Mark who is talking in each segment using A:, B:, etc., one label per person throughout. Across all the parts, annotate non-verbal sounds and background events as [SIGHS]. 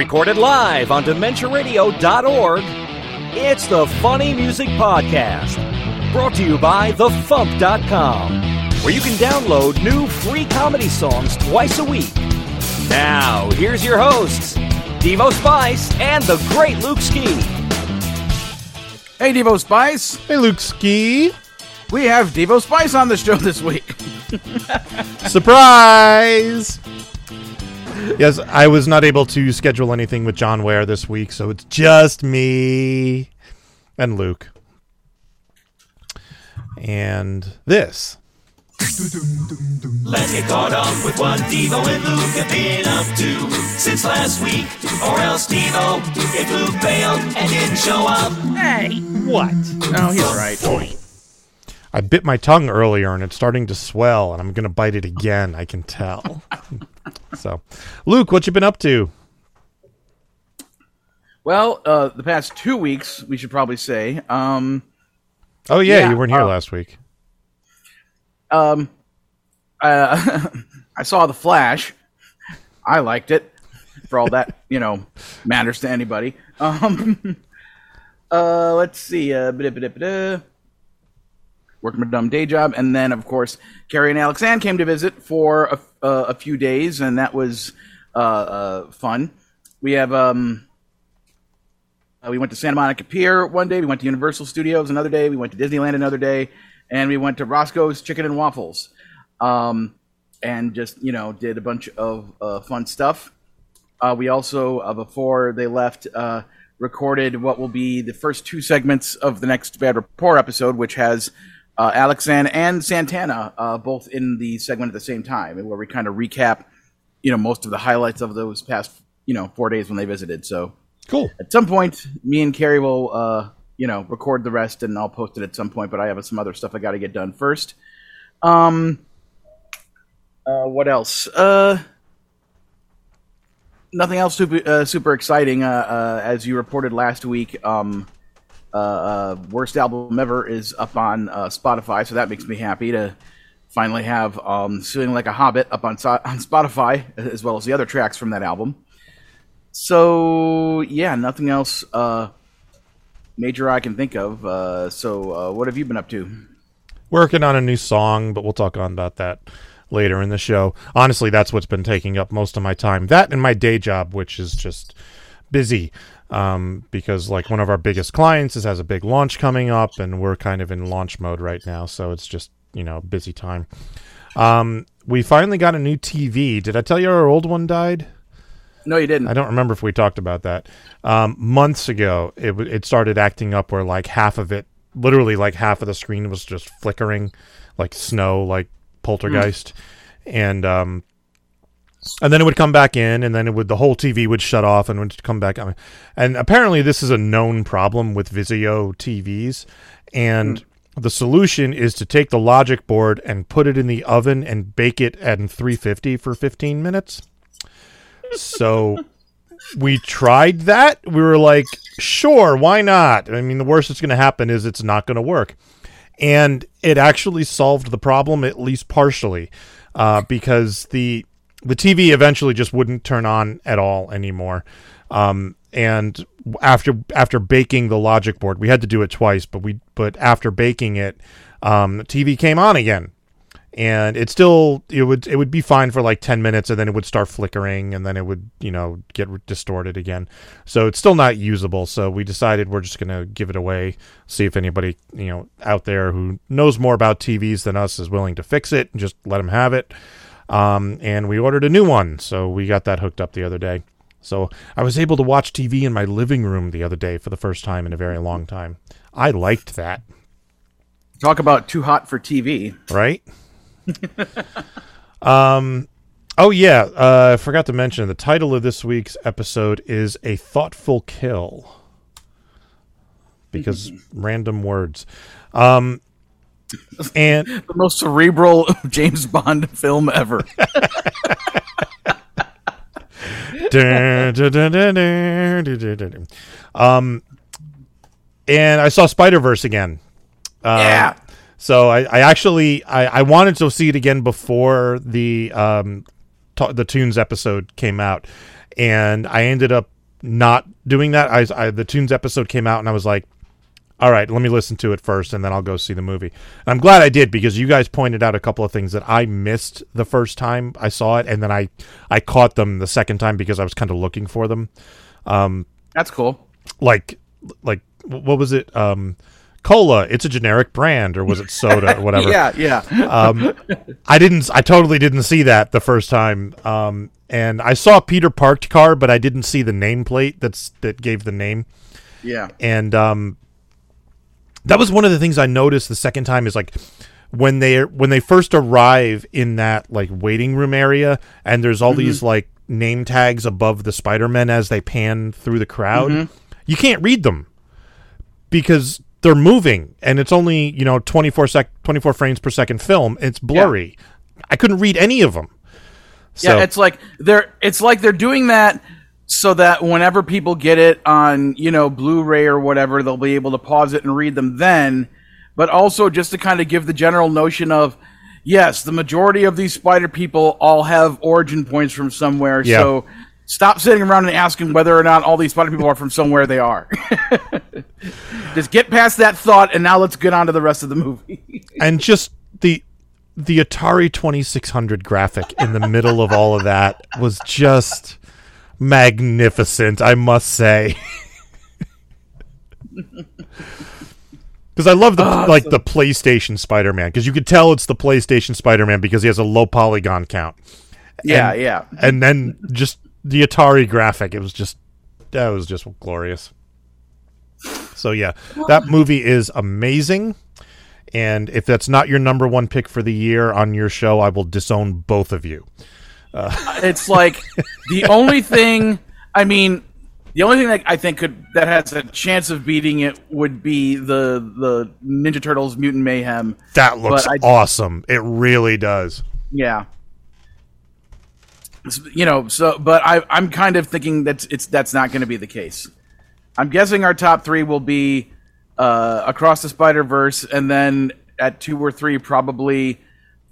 A: Recorded live on DementiaRadio.org, it's the Funny Music Podcast. Brought to you by TheFump.com, where you can download new free comedy songs twice a week. Now, here's your hosts, Devo Spice and the great Luke Ski.
B: Hey, Devo Spice.
C: Hey, Luke Ski.
B: We have Devo Spice on the show this week. [LAUGHS]
C: Surprise! Yes, I was not able to schedule anything with John Wayre this week, so it's just me and Luke. And this.
D: Let's get caught up with what Devo and Luke have been up to since last week. Or else Devo, if Luke bailed and didn't show up.
A: Hey, what?
B: Oh, he's right.
C: I bit my tongue earlier and it's starting to swell, and I'm going to bite it again, I can tell. [LAUGHS] so, Luke, what you been up to?
B: Well, uh, the past two weeks, we should probably say. Um,
C: Oh, yeah,
B: Yeah,
C: you weren't here
B: uh,
C: last week.
B: um, [LAUGHS] uh, I saw The Flash. I liked it. For all that, you know, matters to anybody. Um, [LAUGHS] uh, let's see. Uh, working my dumb day job, and then of course Carrie and Alex Ann came to visit for a, uh, a few days, and that was uh, uh, fun. We have um, uh, we went to Santa Monica Pier one day, we went to Universal Studios another day, we went to Disneyland another day, and we went to Roscoe's Chicken and Waffles, um, and just you know did a bunch of uh, fun stuff. We also, before they left, recorded what will be the first two segments of the next Bad Rapport episode, which has uh, Alexan and Santana uh, both in the segment at the same time, where we kind of recap, you know, most of the highlights of those past, you know, four days when they visited. So
C: Cool.
B: at some point, me and Carrie will, uh, you know, record the rest, and I'll post it at some point. But I have some other stuff I got to get done first. Um, uh, what else? Uh, nothing else super uh, super exciting. Uh, uh, as you reported last week, um, uh, uh, worst album ever is up on uh, Spotify, so that makes me happy to finally have um, "Feeling Like a Hobbit" up on on Spotify, as well as the other tracks from that album. So yeah, nothing else uh, major I can think of. So what have you been up to?
C: working on a new song, but we'll talk on about that later in the show. Honestly, that's what's been taking up most of my time. That and my day job, which is just busy. Um, because like one of our biggest clients is, has a big launch coming up, and we're kind of in launch mode right now, so it's just you know busy time. Um, we finally got a new TV. Did I tell you our old one died?
B: No, you didn't.
C: I don't remember if we talked about that. Um, months ago, it it started acting up where like half of it, literally like half of the screen was just flickering, like snow, like poltergeist, and um, and then it would come back in, and then it would the whole TV would shut off and would come back on. And apparently, this is a known problem with Vizio TVs, and. The solution is to take the logic board and put it in the oven and bake it at 350 for 15 minutes. So [LAUGHS] we tried that. We were like, sure, why not? I mean, the worst that's going to happen is it's not going to work. And it actually solved the problem, at least partially, uh, because the the TV eventually just wouldn't turn on at all anymore. Um, and after after baking the logic board, we had to do it twice, but we but after baking it, um, the TV came on again. And it still it would it would be fine for like 10 minutes and then it would start flickering and then it would you know get distorted again. So it's still not usable. So we decided we're just to give it away see if anybody you know out there who knows more about TVs than us is willing to fix it and just let them have it um, and we ordered a new one so we got that hooked up the other day so I was able to watch TV in my living room the other day for the first time in a very long time I liked that
B: Talk about too hot for TV.
C: right? [LAUGHS] um, oh yeah, uh, I forgot to mention the title of this week's episode is a thoughtful kill because [LAUGHS] random words. Um, and [LAUGHS]
B: The most cerebral [LAUGHS] James Bond film ever. [LAUGHS]
C: Um, and I saw Spider Verse again. Uh,
B: yeah.
C: So I, I actually I, I wanted to see it again before the um t- the tunes episode came out, and I ended up not doing that. I, I the Tunes episode came out, and I was like, all right, let me listen to it first, and then I'll go see the movie. And I'm glad I did because you guys pointed out a couple of things that I missed the first time I saw it, and then I I caught them the second time because I was kind of looking for them.
B: That's cool.
C: Like like what was it? Um, cola. It's a generic brand, or was it soda or [LAUGHS] whatever?
B: Yeah, yeah.
C: I didn't. I totally didn't see that the first time. Um, and I saw Peter Parkedcar, but I didn't see the nameplate that's that gave the name.
B: yeah.
C: And um, that was one of the things I noticed the second time is like when they when they first arrive in that like waiting room area, and there's all mm-hmm. these like name tags above the Spider Men as they pan through the crowd. Mm-hmm. You can't read them because they're moving and it's only you know 24 sec 24 frames per second film. It's blurry. I couldn't read any of them. So
B: yeah, it's like they're it's like they're doing that so that whenever people get it on, you know, Blu-ray or whatever, they'll be able to pause it and read them then, but also just to kind of give the general notion of yes, the majority of these spider people all have origin points from somewhere,
C: Yeah.
B: so stop sitting around and asking whether or not all these spider people are from somewhere they are. [LAUGHS] just get past that thought and now let's get on to the rest of the movie. [LAUGHS]
C: and just the the atari 2600 graphic in the middle of all of that was just magnificent i must say [LAUGHS] because i love the like the playstation spider-man because you could tell it's the playstation spider-man because he has a low polygon count
B: yeah,
C: And-
B: yeah.
C: and then just the Atari graphic. It was just that was just glorious. So yeah, that movie is amazing. And if that's not your number one pick for the year on your show, I will disown both of you.
B: It's like the only thing I mean the only thing that I think could that has a chance of beating it would be the the Ninja Turtles Mutant Mayhem.
C: That looks
B: I-
C: awesome. It really does.
B: Yeah. You know, so but I I'm kind of thinking that's it's that's not going to be the case. I'm guessing our top 3 will be uh Across the Spider-Verse and then at 2 or 3 probably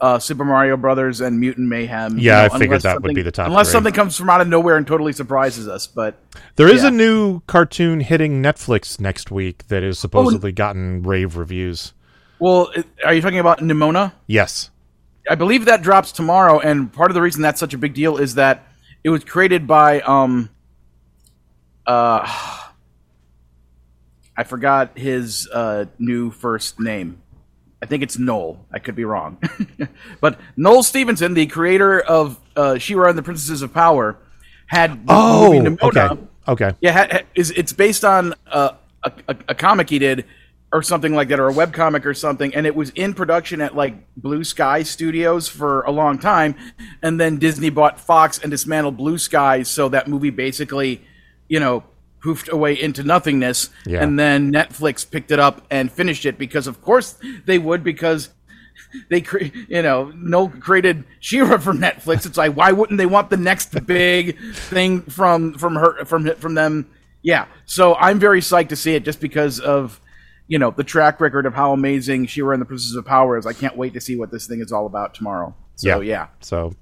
B: uh, Super Mario Brothers and Mutant Mayhem.
C: Yeah, I figured that would be the top
B: Unless
C: three.
B: something comes from out of nowhere and totally surprises us, but
C: There is
B: Yeah.
C: a new cartoon hitting Netflix next week that is supposedly gotten rave reviews.
B: Well, are you talking about Nimona?
C: Yes.
B: I believe that drops tomorrow, and part of the reason that's such a big deal is that it was created by um uh [SIGHS] I forgot his uh new first name. I think it's Noel. I could be wrong. [LAUGHS] but Noel Stevenson, the creator of uh She-Ra and the Princesses of Power, had the
C: Oh,
B: movie Nimona.
C: okay. Okay.
B: Yeah, ha, ha, is it's based on uh, a, a a comic he did or something like that, or a web comic or something, and it was in production at like Blue Sky Studios for a long time, and then Disney bought Fox and dismantled Blue Sky, so that movie basically, you know, poofed away into nothingness,
C: Yeah.
B: and then Netflix picked it up and finished it because, of course, they would because they cre- you know no created She-Ra for Netflix. It's like why wouldn't they want the next big thing from from her from from them? Yeah. So I'm very psyched to see it just because of you know the track record of how amazing She-Ra and the Princess of Power is. I can't wait to see what this thing is all about tomorrow. So yeah.
C: So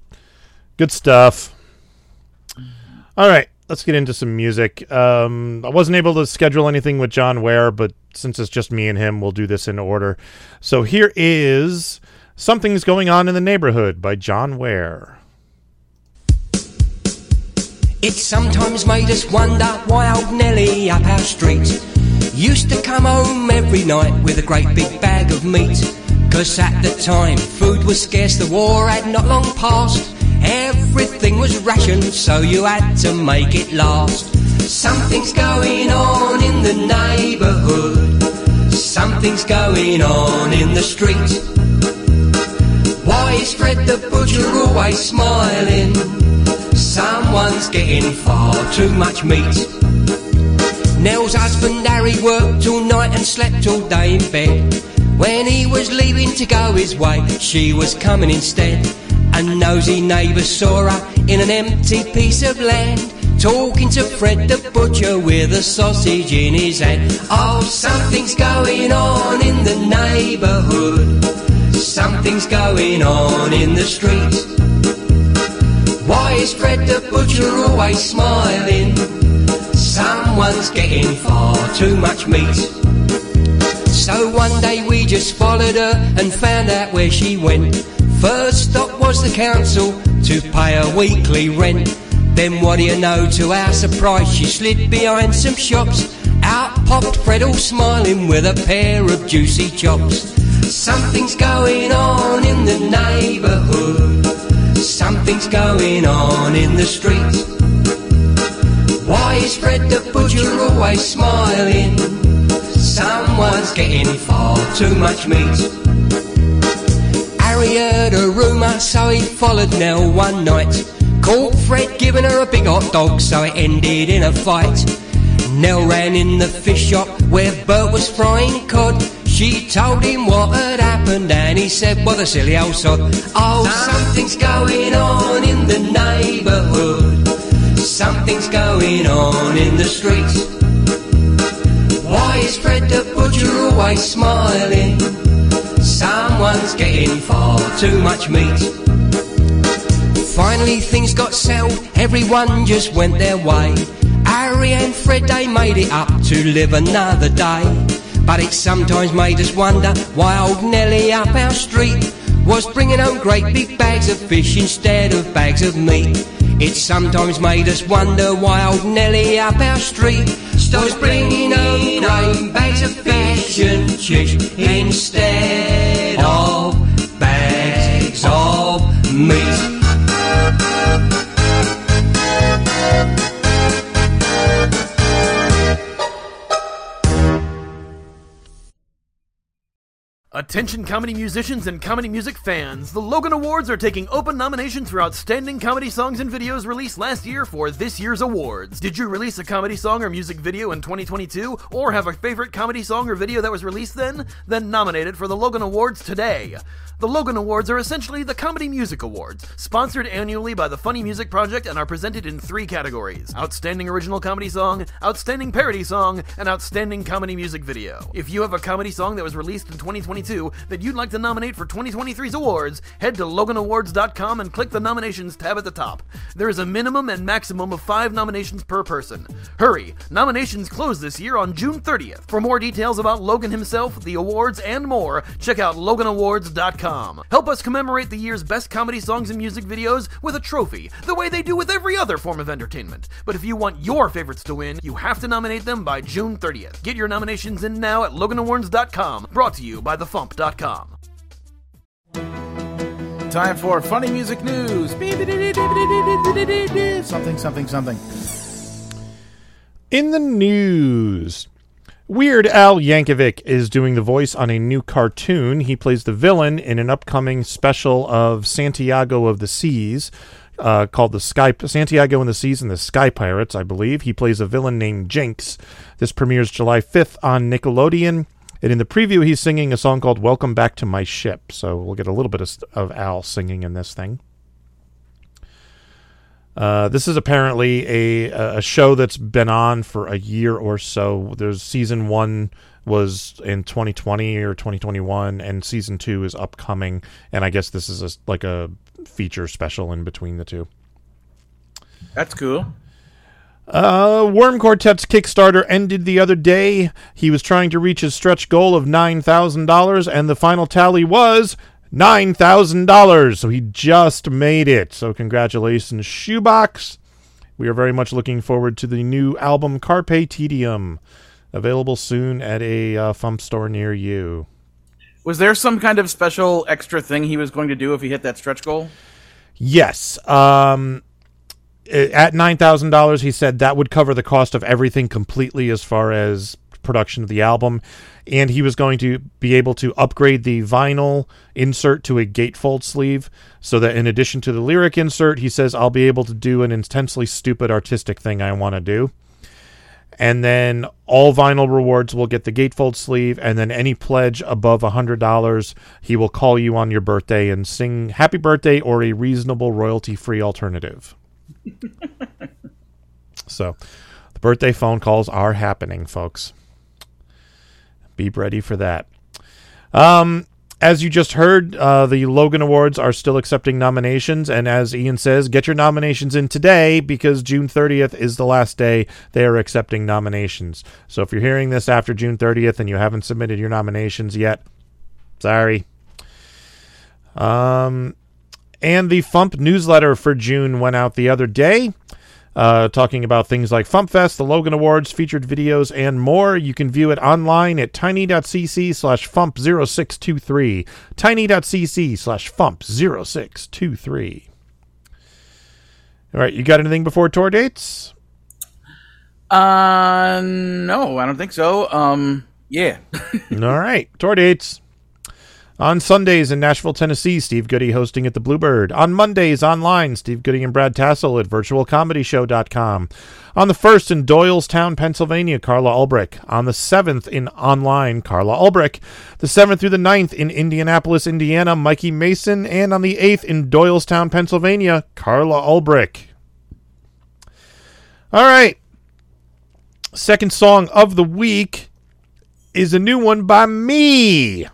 C: good stuff. All right, let's get into some music. Um, I wasn't able to schedule anything with John Wayre, but since it's just me and him, we'll do this in order. So here is Something's Going On in the Neighborhood by John Wayre.
E: It sometimes made us wonder why old Nellie up our street used to come home every night with a great big bag of meat. Cause at the time food was scarce, the war had not long passed. Everything was rationed, so you had to make it last. Something's going on in the neighbourhood. Something's going on in the street. Why is Fred the butcher always smiling? Someone's getting far too much meat. Nell's husband Harry worked all night and slept all day in bed. When he was leaving to go his way, she was coming instead. A nosy neighbour saw her in an empty piece of land, talking to Fred the butcher with a sausage in his hand. Oh, something's going on in the neighbourhood. Something's going on in the street. Why is Fred the butcher always smiling? Someone's getting far too much meat. So one day we just followed her and found out where she went. First stop was the council to pay her weekly rent. Then what do you know, to our surprise, she slid behind some shops. Out popped Fred all smiling with a pair of juicy chops. Something's going on in the neighbourhood. Something's going on in the street. Why is Fred the butcher always smiling? Someone's getting far too much meat. Harry heard a rumour, so he followed Nell one night. Caught Fred giving her a big hot dog, so it ended in a fight. Nell ran in the fish shop where Bert was frying cod. She told him what had happened, and he said, What a silly old sod. Oh, something's going on in the neighbourhood. Something's going on in the streets. Why is Fred the butcher always smiling? Someone's getting far too much meat. Finally, things got settled, everyone just went their way. Harry and Fred, they made it up to live another day. But it sometimes made us wonder why old Nelly up our street was bringing home great big bags of fish instead of bags of meat. It sometimes made us wonder why old Nellie up our street was bringing home great bags of fish and chips instead of bags of meat.
F: Attention comedy musicians and comedy music fans. The Logan Awards are taking open nominations for outstanding comedy songs and videos released last year for this year's awards. Did you release a comedy song or music video in 2022 or have a favorite comedy song or video that was released then? Then nominate it for the Logan Awards today. The Logan Awards are essentially the Comedy Music Awards, sponsored annually by the Funny Music Project and are presented in three categories Outstanding Original Comedy Song, Outstanding Parody Song, and Outstanding Comedy Music Video. If you have a comedy song that was released in 2022 that you'd like to nominate for 2023's awards, head to LoganAwards.com and click the nominations tab at the top. There is a minimum and maximum of five nominations per person. Hurry! Nominations close this year on June 30th. For more details about Logan himself, the awards, and more, check out LoganAwards.com. Help us commemorate the year's best comedy songs and music videos with a trophy, the way they do with every other form of entertainment. But if you want your favorites to win, you have to nominate them by June 30th. Get your nominations in now at LoganAwards.com, brought to you by TheFump.com.
B: Time for funny music news. Something, something, something.
C: In the news, Weird Al Yankovic is doing the voice on a new cartoon. He plays the villain in an upcoming special of Santiago of the Seas uh, called the Sky Santiago and the Seas and the Sky Pirates, I believe. He plays a villain named Jinx. This premieres July 5th on Nickelodeon. And in the preview, he's singing a song called Welcome Back to My Ship. So we'll get a little bit of, of Al singing in this thing. Uh, this is apparently a a show that's been on for a year or so. There's season one was in 2020 or 2021, and season two is upcoming. And I guess this is a, like a feature special in between the two.
B: That's cool.
C: Uh, Worm Quartet's Kickstarter ended the other day. He was trying to reach his stretch goal of nine thousand dollars, and the final tally was nine thousand dollars. So he just made it. So congratulations, Shoebox. We are very much looking forward to the new album Carpe Tedium, available soon at a uh, Fump store near you.
B: Was there some kind of special extra thing he was going to do if he hit that stretch goal?
C: Yes. Um, Uh, at nine thousand dollars, he said that would cover the cost of everything completely as far as production of the album, and he was going to be able to upgrade the vinyl insert to a gatefold sleeve, so that in addition to the lyric insert, he says I'll be able to do an intensely stupid artistic thing I want to do. And then all vinyl rewards will get the gatefold sleeve, and then any pledge above $100, he will call you on your birthday and sing happy birthday or a reasonable royalty free alternative. [LAUGHS] so the birthday phone calls are happening, folks. Be ready for that. Um, as you just heard, uh, the Logan Awards are still accepting nominations, and as Ian says, get your nominations in today because June 30th is the last day they are accepting nominations. So if you're hearing this after June 30th and you haven't submitted your nominations yet, sorry. Um, and the Fump newsletter for June went out the other day uh, talking about things like FumpFest, the Logan Awards, featured videos, and more. You can view it online at tiny.cc slash fump0623. Tiny.cc slash fump0623. All right, you got anything before tour dates?
B: Uh, no, I don't think so. Um, yeah. [LAUGHS]
C: All right, tour dates. On Sundays in Nashville, Tennessee, Steve Goodie hosting at the Bluebird. On Mondays online, Steve Goodie and Brad Tassell at virtualcomedyshow.com. On the 1st in Doylestown, Pennsylvania, Carla Ulbrich. On the 7th in online, Carla Ulbrich. The 7th through the 9th in Indianapolis, Indiana, Mikey Mason. And on the 8th in Doylestown, Pennsylvania, Carla Ulbrich. All right. Second song of the week is a new one by me.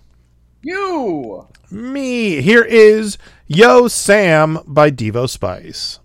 B: You.
C: Me. Here is Yo Sam by Devo Spice.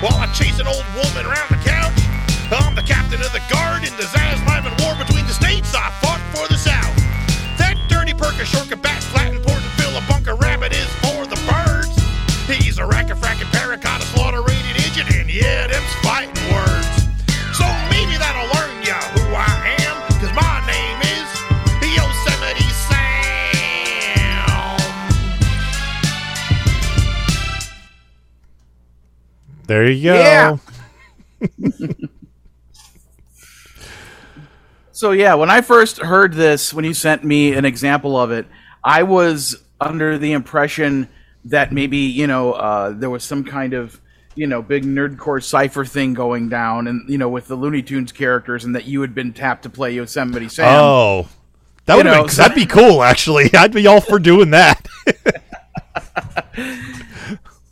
G: While I chase an old woman around the couch.
C: There you go.
B: Yeah. [LAUGHS] So yeah, when I first heard this, when you sent me an example of it, I was under the impression that maybe you know uh, there was some kind of you know big nerdcore cipher thing going down, and you know with the Looney Tunes characters, and that you had been tapped to play Yosemite Sam.
C: Oh. That would
B: know,
C: be,
B: so-
C: that'd be cool actually. [LAUGHS] I'd be all for doing that.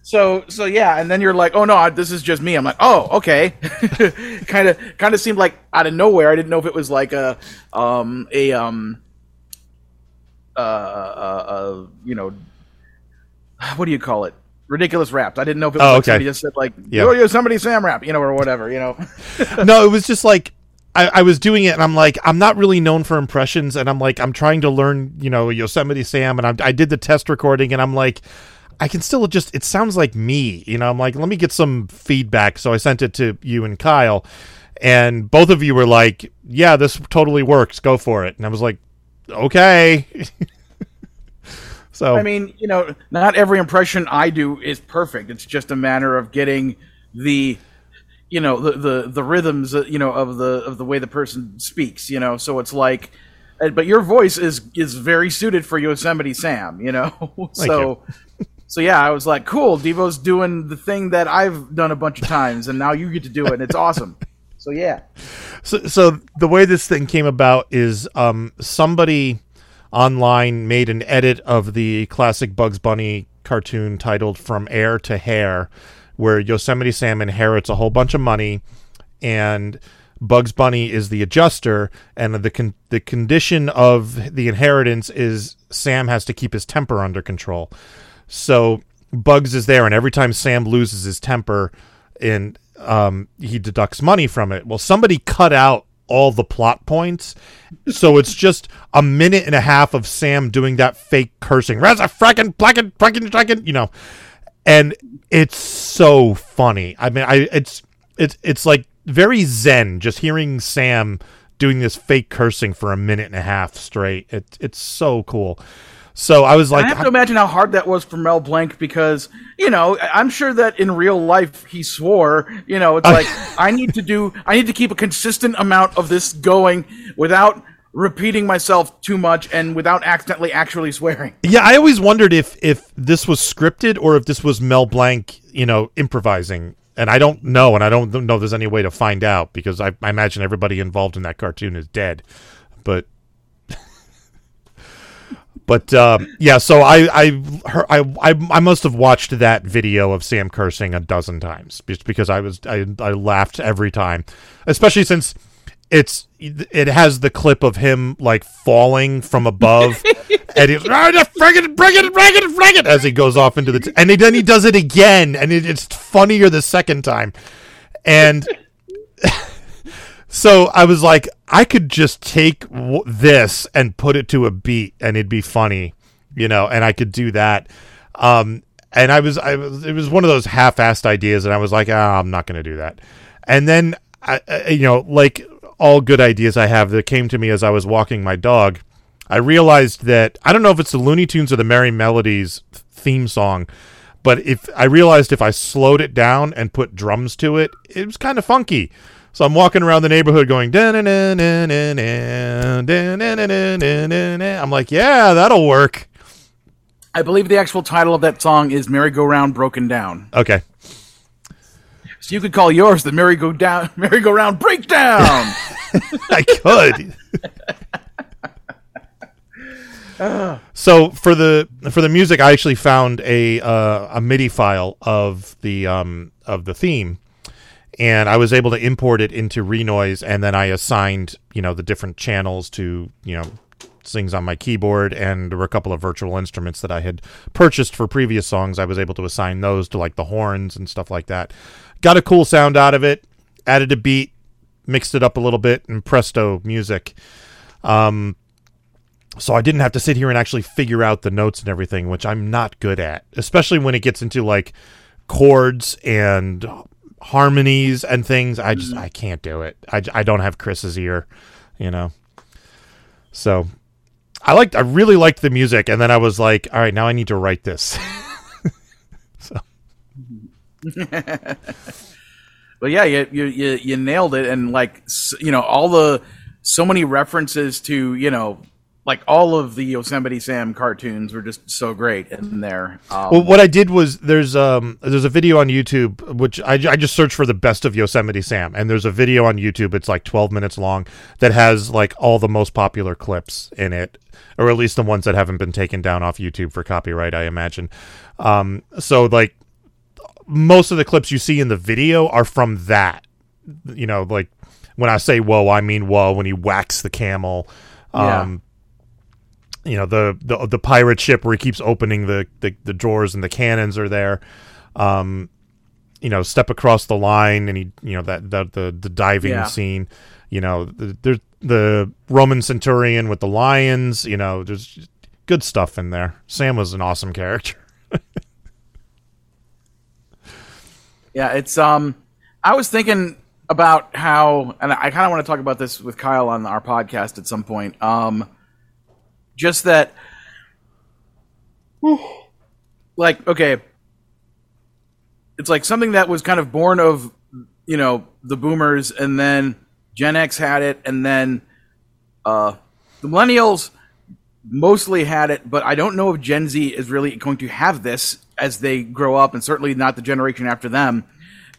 B: So so yeah, and then you're like, oh no, this is just me. I'm like, oh okay, kind of kind of seemed like out of nowhere. I didn't know if it was like a um a um uh, uh, uh you know what do you call it? Ridiculous rap. I didn't know if it was
C: Oh,
B: like
C: okay.
B: somebody just said like,
C: Yeah.
B: yo yo somebody Sam rap, you know, or whatever, you know. [LAUGHS]
C: no, it was just like I, I was doing it, and I'm like, I'm not really known for impressions, and I'm like, I'm trying to learn, you know, Yosemite Sam, and I, I did the test recording, and I'm like, I can still just, it sounds like me, you know. I'm like, let me get some feedback, so I sent it to you and Kyle, and both of you were like, "Yeah, this totally works. Go for it." And I was like, "Okay." [LAUGHS] so
B: I mean, you know, not every impression I do is perfect. It's just a matter of getting the, you know, the the, the rhythms, uh, you know, of the of the way the person speaks. You know, so it's like, uh, but your voice is is very suited for Yosemite Sam. You know, [LAUGHS] so. So yeah, I was like, "Cool, Devo's doing the thing that I've done a bunch of times, and now you get to do it, and it's awesome." [LAUGHS] So yeah,
C: so, so the way this thing came about is um, somebody online made an edit of the classic Bugs Bunny cartoon titled "From Hare to Heir," where Yosemite Sam inherits a whole bunch of money, and Bugs Bunny is the adjuster, and the con- the condition of the inheritance is Sam has to keep his temper under control. So Bugs is there, and every time Sam loses his temper, and um, he deducts money from it. Well, somebody cut out all the plot points, so it's just a minute and a half of Sam doing that fake cursing, "Razza frackin' blackin' frackin' frackin'," you know, and it's so funny. I mean, I it's it's it's like very zen just hearing Sam doing this fake cursing for a minute and a half straight. It's it's so cool. So I was like,
B: I have to imagine how hard that was for Mel Blanc because you know I'm sure that in real life he swore. You know, it's like I need to do, I need to keep a consistent amount of this going without repeating myself too much and without accidentally actually swearing.
C: Yeah, I always wondered if if this was scripted or if this was Mel Blanc, you know, improvising. And I don't know, and I don't know if there's any way to find out because I, I imagine everybody involved in that cartoon is dead. But but um, yeah, so I I, her, I I I must have watched that video of Sam cursing a dozen times just because I was I I laughed every time, especially since it's it has the clip of him like falling from above [LAUGHS] and he's "Ah, just bring it bring it bring it bring it as he goes off into the t- and then he does it again and it, it's funnier the second time. And [LAUGHS] so I was like, I could just take w- this and put it to a beat, and it'd be funny, you know, and I could do that. Um, and I was, I was, it was one of those half-assed ideas, and I was like, ah, I'm not going to do that. And then, I, I, you know, like all good ideas I have that came to me as I was walking my dog, I realized that I don't know if it's the Looney Tunes or the Merry Melodies theme song, but if I realized if I slowed it down and put drums to it, it was kind of funky. So I'm walking around the neighborhood going. I'm like, yeah, that'll work.
B: I believe the actual title of that song is "Merry-Go-Round Broken Down."
C: Okay.
B: So you could call yours the "Merry-Go-Down Merry-Go-Round Breakdown."
C: I could. so for the for the music, I actually found a uh, a MIDI file of the um, of the theme, and I was able to import it into Renoise, and then I assigned you know the different channels to you know things on my keyboard, and there were a couple of virtual instruments that I had purchased for previous songs. I was able to assign those to like the horns and stuff like that. Got a cool sound out of it. Added a beat, mixed it up a little bit, and presto, music. Um, so I didn't have to sit here and actually figure out the notes and everything, which I'm not good at, especially when it gets into like chords and harmonies and things. I just mm-hmm. I can't do it. I, I don't have Chris's ear, you know. So I liked I really liked the music, and then I was like, all right, now I need to write this. [LAUGHS] so [LAUGHS]
B: But yeah, you, you you you nailed it, and like you know all the so many references to you know like all of the Yosemite Sam cartoons were just so great in there. Um,
C: Well, what I did was there's um there's a video on YouTube which I, I just searched for the best of Yosemite Sam and there's a video on YouTube it's like 12 minutes long that has like all the most popular clips in it or at least the ones that haven't been taken down off YouTube for copyright I imagine. Um so like most of the clips you see in the video are from that. You know, like when I say whoa, I mean whoa when he whacks the camel.
B: Yeah.
C: Um you know the, the the pirate ship where he keeps opening the, the the drawers and the cannons are there um you know step across the line and he you know that that the the diving
B: Yeah.
C: scene you know the, there's the roman centurion with the lions you know there's good stuff in there sam was an awesome character [LAUGHS]
B: Yeah, it's um I was thinking about how, and I kind of want to talk about this with Kyle on our podcast at some point. Um, just that, like, okay, it's like something that was kind of born of, you know, the boomers, and then Gen X had it, and then uh, the millennials mostly had it, but I don't know if Gen Z is really going to have this as they grow up, and certainly not the generation after them.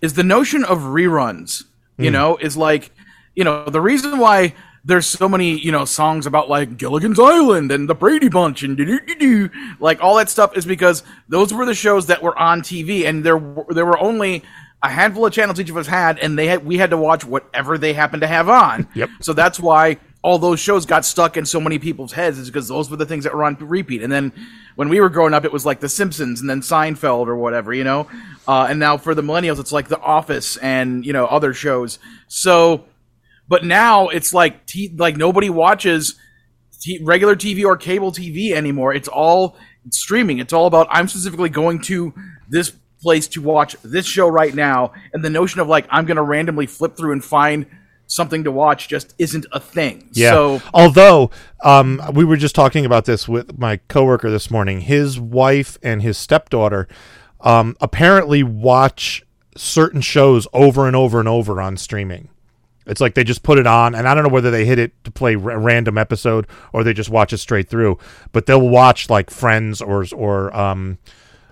B: Is the notion of reruns? You know, is like, you know, the reason why there's so many, you know, songs about like Gilligan's Island and the Brady Bunch and do like all that stuff is because those were the shows that were on TV, and there there were only a handful of channels each of us had, and they had we had to watch whatever they happened to have on. [LAUGHS]
C: Yep.
B: So that's why all those shows got stuck in so many people's heads is because those were the things that were on repeat. And then when we were growing up, it was like The Simpsons and then Seinfeld or whatever, you know. Uh, and now for the millennials, it's like The Office and you know other shows. So, but now it's like t- like nobody watches t- regular TV or cable TV anymore. It's all streaming. It's all about I'm specifically going to this place to watch this show right now, and the notion of like I'm going to randomly flip through and find something to watch just isn't a thing.
C: Yeah.
B: So
C: Although um, we were just talking about this with my coworker this morning, his wife and his stepdaughter um, apparently watch certain shows over and over and over on streaming. It's like they just put it on, and I don't know whether they hit it to play a random episode or they just watch it straight through. But they'll watch like Friends or or um,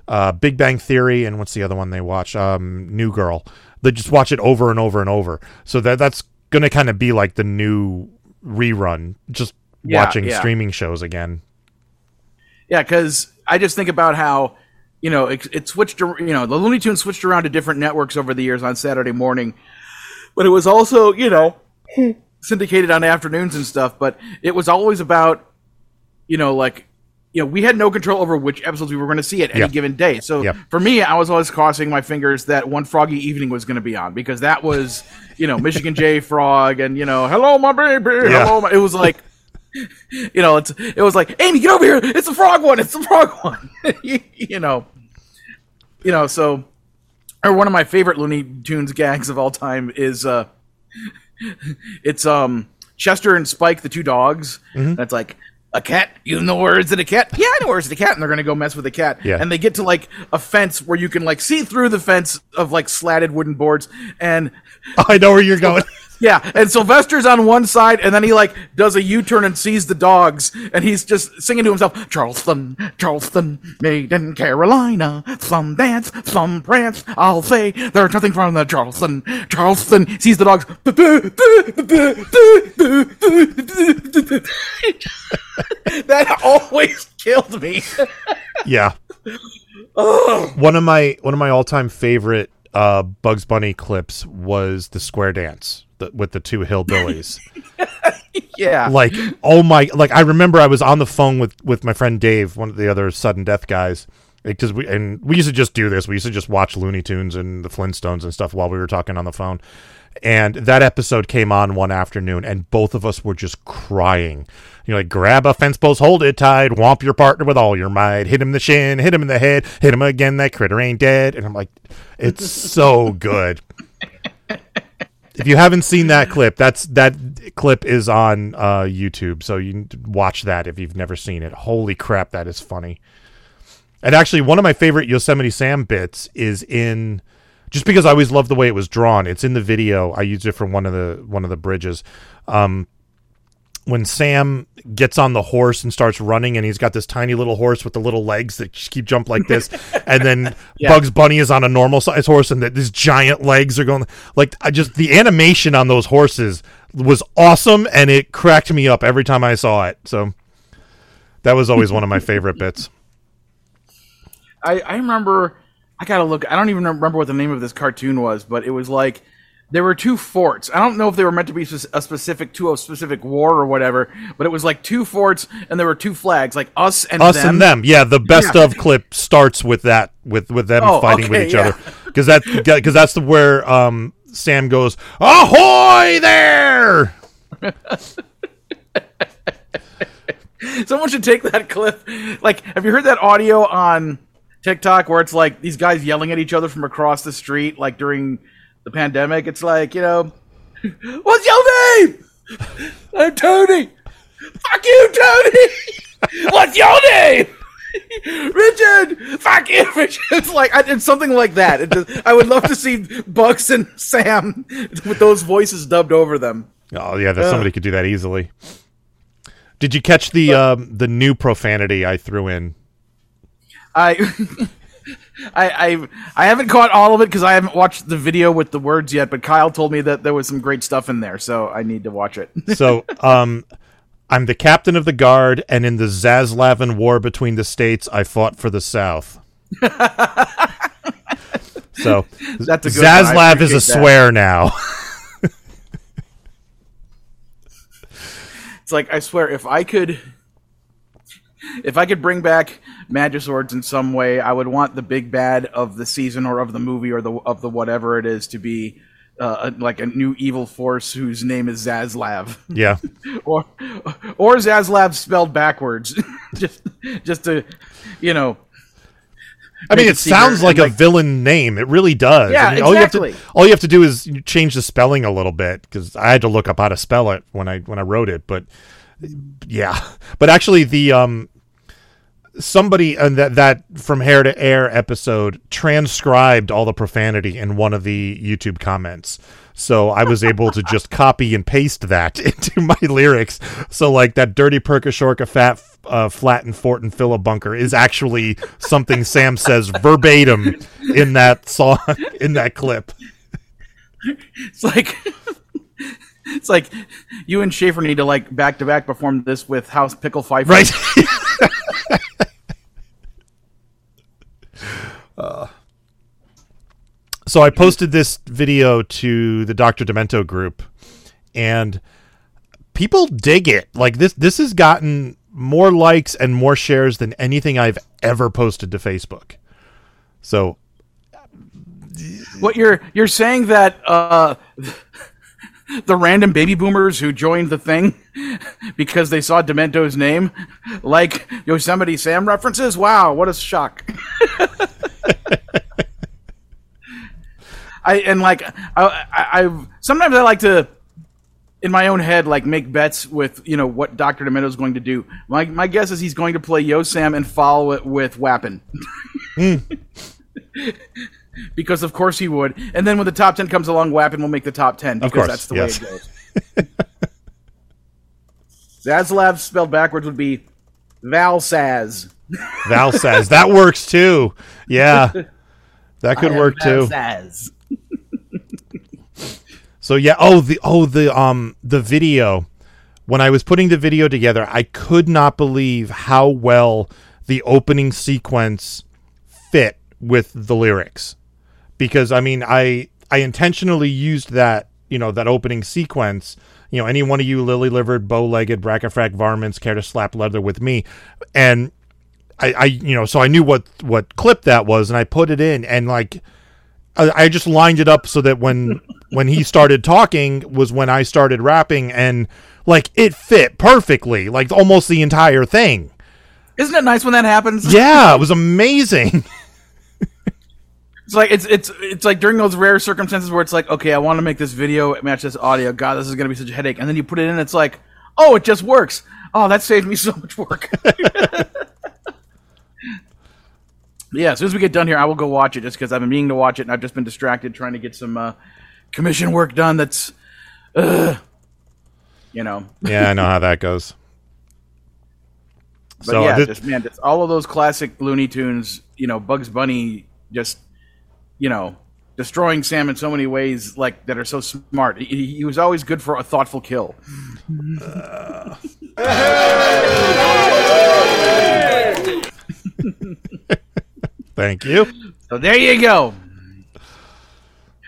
C: uh, Big Bang Theory, and what's the other one they watch? Um, New Girl. They just watch it over and over and over. So that that's going to kind of be like the new rerun, just
B: Yeah,
C: watching
B: yeah.
C: streaming shows again.
B: Yeah, because I just think about how you know it, it switched. You know, the Looney Tunes switched around to different networks over the years on Saturday morning, but it was also you know syndicated on afternoons and stuff. But it was always about you know like. You know, we had no control over which episodes we were going to see at any given day. So for me, I was always crossing my fingers that one Froggy Evening was going to be on because that was, you know, Michigan J Frog and you know, hello my baby,
C: Yeah.
B: hello my. It was like, you know, it's it was like, Amy, get over here! It's the frog one. It's the frog one. [LAUGHS] you know, you know. So, or one of my favorite Looney Tunes gags of all time is uh, it's um Chester and Spike, the two dogs. That's like. A cat? You know words of a cat? Yeah, I know words of a cat, and they're gonna go mess with the cat.
C: Yeah.
B: And they get to like a fence where you can like see through the fence of like slatted wooden boards, and [LAUGHS]
C: I know where you're going. [LAUGHS]
B: yeah, and Sylvester's on one side, and then he like does a U-turn and sees the dogs, and he's just singing to himself, "Charleston, Charleston, made in Carolina, some dance, some prance. I'll say there's nothing from the Charleston, Charleston." Sees the dogs. [LAUGHS] that always killed me.
C: yeah. One of my one of my all time favorite uh, Bugs Bunny clips was the square dance the, with the two hillbillies. [LAUGHS]
B: yeah,
C: like oh my like i remember i was on the phone with with my friend dave one of the other sudden death guys because we and we used to just do this. We used to just watch looney tunes and the flintstones and stuff while we were talking on the phone. And that episode came on one afternoon and both of us were just crying. You know like grab a fence post hold it tight whomp your partner with all your might hit him in the shin hit him in the head hit him again that critter ain't dead. And i'm like it's so good if you haven't seen that clip, that's that clip is on uh, YouTube, so you watch that if you've never seen it. Holy crap, that is funny! And actually, one of my favorite Yosemite Sam bits is in just because I always loved the way it was drawn. It's in the video. I used it for one of the one of the bridges. Um, when Sam gets on the horse and starts running, and he's got this tiny little horse with the little legs that just keep jump like this, [LAUGHS] and then Bugs Bunny is on a normal size horse, and that these giant legs are going like I just the animation on those horses was awesome, and it cracked me up every time I saw it. So that was always one of my favorite bits.
B: I, I remember I gotta look I don't even remember what the name of this cartoon was, but it was like there were two forts. I don't know if they were meant to be a specific to a specific war or whatever, but it was like two forts and there were two flags, like us and
C: Us
B: them.
C: and them, yeah. The best
B: Yeah.
C: of clip starts with that, with with them
B: Oh,
C: fighting with each
B: yeah. [LAUGHS]
C: other, because that because that's the where um, Sam goes, "Ahoy there!" [LAUGHS]
B: Someone should take that clip. Like, have you heard that audio on TikTok where it's like these guys yelling at each other from across the street, like during the pandemic. It's like you know, [LAUGHS] what's your name? [LAUGHS] I'm Tony. Fuck you, Tony. [LAUGHS] what's your name? Richard, fuck you, Richard. It's like I did something like that. It just- I would love to see Bugs and Sam with those voices dubbed over them.
C: Oh yeah, that somebody could do that easily. Did you catch the um, the new profanity I threw in?
B: I, I, I, I haven't caught all of it because I haven't watched the video with the words yet. But Kyle told me that there was some great stuff in there, so I need to watch it. [LAUGHS]
C: So, um, I'm the captain of the guard, and in the Zaslavin War between the states, I fought for the South. [LAUGHS] so,
B: That's a good
C: Zaslav is a
B: that.
C: swear now. [LAUGHS]
B: It's like I swear, if I could, if I could bring back Magiswords in some way, I would want the big bad of the season or of the movie or the of the whatever it is to be. Uh, like a new evil force whose name is Zaslav, [LAUGHS]
C: yeah. [LAUGHS]
B: or or Zaslav spelled backwards, [LAUGHS] just just to, you know,
C: I mean, it sounds like,
B: and,
C: a villain name. It really does.
B: Yeah,
C: I mean, all you have
B: exactly.
C: to all you have to do is change the spelling a little bit because I had to look up how to spell it when I when I wrote it. But yeah, but actually, the um somebody and that that From Hare to Heir episode transcribed all the profanity in one of the YouTube comments. So I was able to just [LAUGHS] copy and paste that [LAUGHS] into my lyrics. So like that dirty Perkashorka fat uh, flat and fort and fill a bunker is actually something Sam says verbatim in that song [LAUGHS] in that clip.
B: It's like it's like you and Schaefer need to like back to back perform this with House Pickle Pfeiffer.
C: Right. Uh, so I posted this video to the Dr. Demento group and people dig it. Like this this has gotten more likes and more shares than anything I've ever posted to Facebook. So
B: What you're you're saying that uh [LAUGHS] the random baby boomers who joined the thing [LAUGHS] because they saw Demento's name like Yosemite Sam references? Wow, what a shock. [LAUGHS] I and like I, I I sometimes I like to in my own head like make bets with you know what Dr. Demento's going to do. My my guess is he's going to play Yo Sam and follow it with Wappin. Hmm. [LAUGHS] because of course he would. And then when the top ten comes along, Wappin will make the top ten because
C: course,
B: that's the
C: yes.
B: way it goes. [LAUGHS] Zaslav spelled backwards would be Valsaz.
C: Val says that works too. Yeah. That could work too.
B: Valsaz.
C: So yeah, oh the oh the um the video. When I was putting the video together, I could not believe how well the opening sequence fit with the lyrics. Because I mean, I I intentionally used that, you know, that opening sequence, you know, any one of you lily-livered, bow-legged, brackifrack varmints care to slap leather with me. And I, I you know, so I knew what what clip that was and I put it in and like I, I just lined it up so that when [LAUGHS] when he started talking was when I started rapping and like it fit perfectly, like almost the entire thing.
B: Isn't it nice when that happens? [LAUGHS]
C: Yeah, it was amazing. [LAUGHS]
B: It's like it's it's it's like during those rare circumstances where it's like, okay, I want to make this video match this audio. God, this is gonna be such a headache. And then you put it in, it's like, oh, it just works. Oh, that saved me so much work. Yeah, as soon as we get done here, I will go watch it just because I've been meaning to watch it and I've just been distracted trying to get some uh, commission work done. That's, uh, you know. [LAUGHS]
C: yeah, I know how that goes.
B: But
C: so
B: yeah,
C: thi-
B: just man, just all of those classic Looney Tunes, you know, Bugs Bunny, just you know, destroying Sam in so many ways, like that are so smart. He, he was always good for a thoughtful kill. [LAUGHS]
C: thank you.
B: So there you go.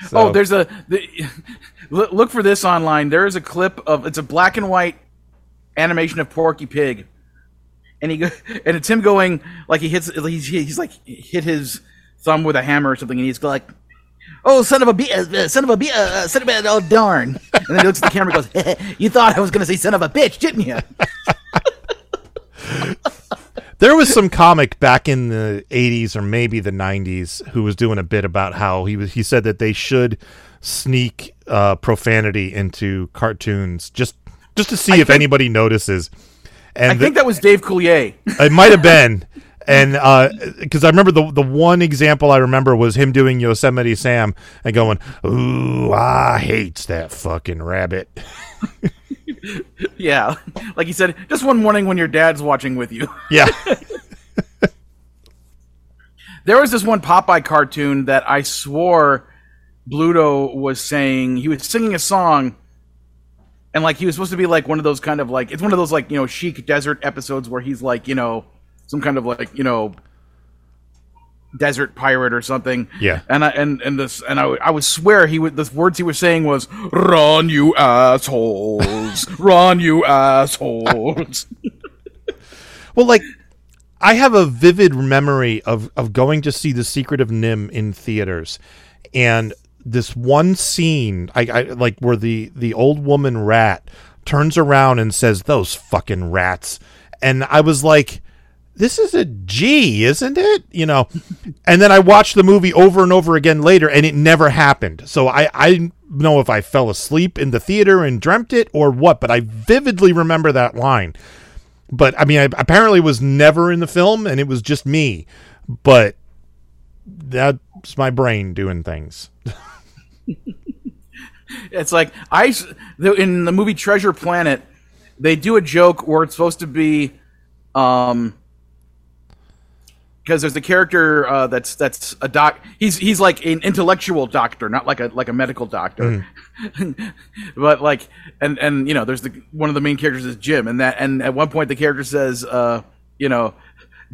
C: So,
B: Oh, there's a the, [LAUGHS] look for this online. There is a clip of it's a black and white animation of Porky Pig, and he [LAUGHS] and it's him going like he hits he's, he's like hit his thumb with a hammer or something, and he's like, "Oh, son of a b, uh, son of a b, uh, uh, son of a oh darn!" And then he looks at the camera and goes, [LAUGHS] "You thought I was going to say son of a bitch, didn't you?"
C: There was some comic back in the 80s or maybe the 90s who was doing a bit about how he was he said that they should sneak uh, profanity into cartoons just just to see if
B: think-
C: anybody notices. And
B: I think that was Dave Coulier. [LAUGHS]
C: it might have been. [LAUGHS] And because I remember the the one example I remember was him doing Yosemite Sam and going, "Ooh, I hates that fucking rabbit." [LAUGHS] [LAUGHS]
B: yeah, like he said, just one morning when your dad's watching with you. [LAUGHS]
C: Yeah,
B: There was this one Popeye cartoon that I swore Bluto was saying he was singing a song, and like he was supposed to be like one of those kind of like it's one of those like you know chic desert episodes where he's like you know some kind of like you know desert pirate or something.
C: Yeah.
B: And I and and this and I would- I would swear he would the words he was saying was "Run you assholes, [LAUGHS] run you assholes." [LAUGHS]
C: Well, like I have a vivid memory of of going to see The Secret of NIMH in theaters, and this one scene, I, I like where the the old woman rat turns around and says, "Those fucking rats," and I was like. This is a G, isn't it? You know, and then I watched the movie over and over again later, and it never happened. So I, I know if I fell asleep in the theater and dreamt it or what, but I vividly remember that line but I mean, I apparently was never in the film, and it was just me. But that's my brain doing things. [LAUGHS]
B: It's like I in the movie Treasure Planet, they do a joke where it's supposed to be, um, because there's a character uh, that's that's a doc. He's he's like an intellectual doctor, not like a like a medical doctor. [LAUGHS] but like, and and you know, there's the one of the main characters is Jim, and that and at one point the character says, uh, you know.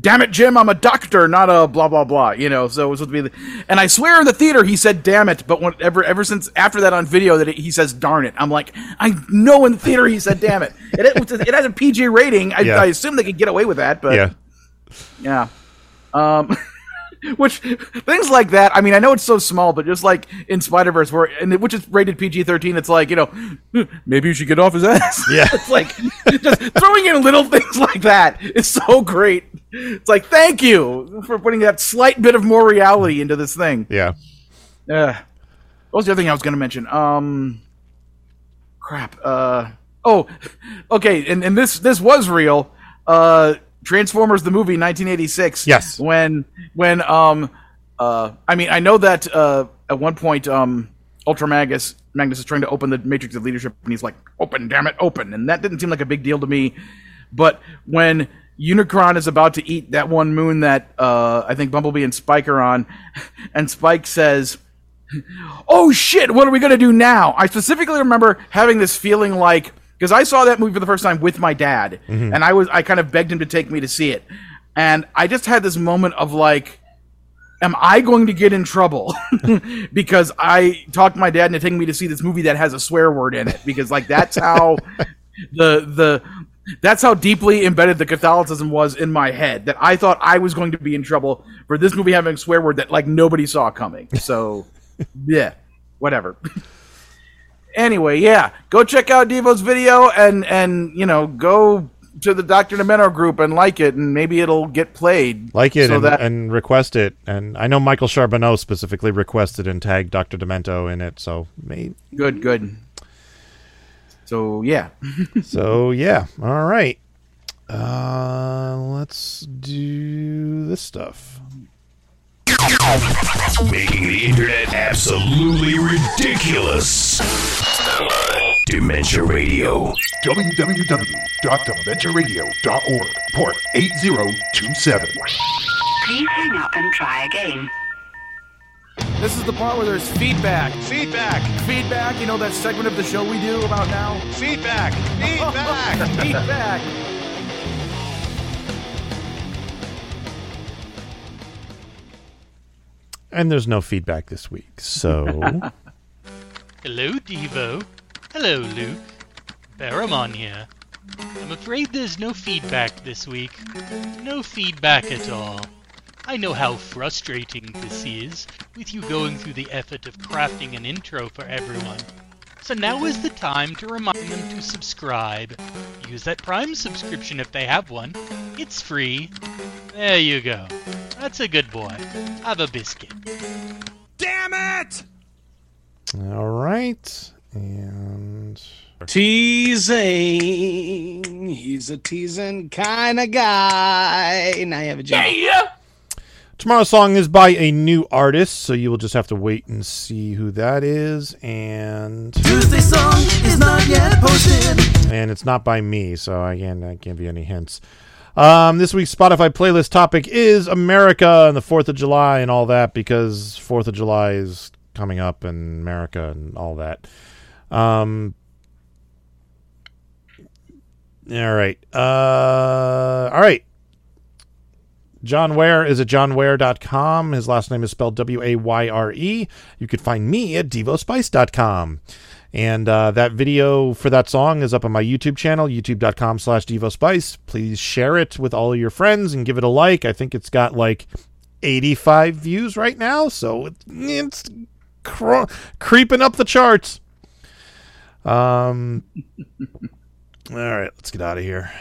B: Damn it, Jim! I'm a doctor, not a blah blah blah. You know, so it was supposed to be. The, and I swear in the theater he said "damn it," but whenever ever since after that on video that he says "darn it," I'm like, I know in the theater he said "damn it." It, it has a PG rating. I,
C: Yeah.
B: I assume they could get away with that, but
C: Yeah,
B: yeah. Um, [LAUGHS] which things like that. I mean, I know it's so small, but just like in Spider Verse, where and which is rated PG thirteen, it's like you know, [LAUGHS] maybe you should get off his ass. [LAUGHS]
C: Yeah.
B: it's like just throwing in little things like that is so great. It's like thank you for putting that slight bit of more reality into this thing.
C: yeah.
B: Uh, what was the other thing I was going to mention? Um, crap. Uh, oh, okay. And, and this this was real. Uh, Transformers the movie, 1986.
C: Yes.
B: When when um uh I mean I know that uh at one point um Ultra Magus Magnus is trying to open the Matrix of Leadership and he's like open damn it open and that didn't seem like a big deal to me, but when Unicron is about to eat that one moon that uh, I think Bumblebee and Spike are on, [LAUGHS] and Spike says, oh shit, what are we gonna do now? I specifically remember having this feeling like because I saw that movie for the first time with my dad, mm-hmm. and I was I kind of begged him to take me to see it, and I just had this moment of like, am I going to get in trouble [LAUGHS] because I talked my dad into taking me to see this movie that has a swear word in it? Because like that's how [LAUGHS] the the that's how deeply embedded the Catholicism was in my head that I thought I was going to be in trouble for this movie having a swear word that like nobody saw coming. So [LAUGHS] yeah, whatever. Anyway, yeah, go check out Devo's video and and you know go to the Doctor Demento group and like it and maybe it'll get played.
C: Like it
B: so
C: and,
B: that
C: and request it. And I know Michael Charbonneau specifically requested and tagged Dr. Demento in it. So, maybe.
B: good good. So yeah, [LAUGHS]
C: so yeah. All right. Uh, let's do this stuff.
G: Making the internet absolutely ridiculous. Dementia Radio.
H: www.dementiaradio.org, port 8027.
I: Please hang up and try again.
F: This is the part where there's feedback. Feedback. Feedback. You know that segment of the show we do about now? Feedback. [LAUGHS] Feedback. feedback.
C: And there's no feedback this week. So, [LAUGHS]
J: Hello, Devo. Hello, Luke. Baramon here. I'm afraid there's no feedback this week. No feedback at all. I know how frustrating this is, with you going through the effort of crafting an intro for everyone. So now is the time to remind them to subscribe. Use that Prime subscription if they have one. It's free. There you go. That's a good boy. Have a biscuit.
G: Damn it!
C: All right. And
K: Teasing. He's a teasing kind of guy. Now you have a job.
C: tomorrow's song is by a new artist, so you will just have to wait and see who that is. And
F: Tuesday song is not yet posted.
C: and it's not by me, so again, I can't give you any hints. Um, this week's Spotify playlist topic is America and the Fourth of July and all that because Fourth of July is coming up and America and all that. Um, all right. Uh, all right. John Wayre is at johnwayre.com. His last name is spelled W A Y R E. You could find me at devospice.com. And uh, that video for that song is up on my YouTube channel, youtube.com slash devospice. Please share it with all of your friends and give it a like. I think it's got like 85 views right now, so it's cr- creeping up the charts. Um, [LAUGHS] all right, let's get out of here.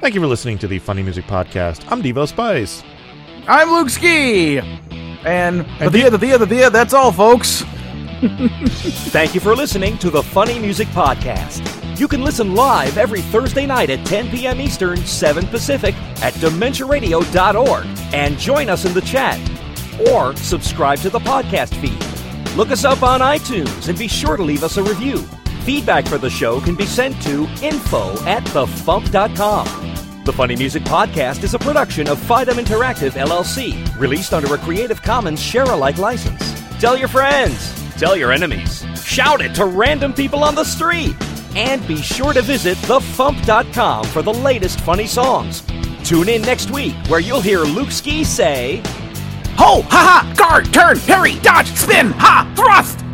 C: Thank you for listening to the Funny Music Podcast. I'm Devo Spice.
B: I'm Luke Ski. And the the Thea, the Thea, that's all, folks.
A: Thank you for listening to the Funny Music Podcast. You can listen live every Thursday night at 10 p.m. Eastern, 7 Pacific at DementiaRadio.org and join us in the chat. Or subscribe to the podcast feed. Look us up on iTunes and be sure to leave us a review. Feedback for the show can be sent to info at thefump.com. The Funny Music Podcast is a production of Fidem Interactive LLC, released under a Creative Commons share-alike license. Tell your friends, tell your enemies, shout it to random people on the street, and be sure to visit thefump.com for the latest funny songs. Tune in next week where you'll hear Luke Ski say,
B: Ho, ha ha, guard, turn, parry, dodge, spin, ha, thrust.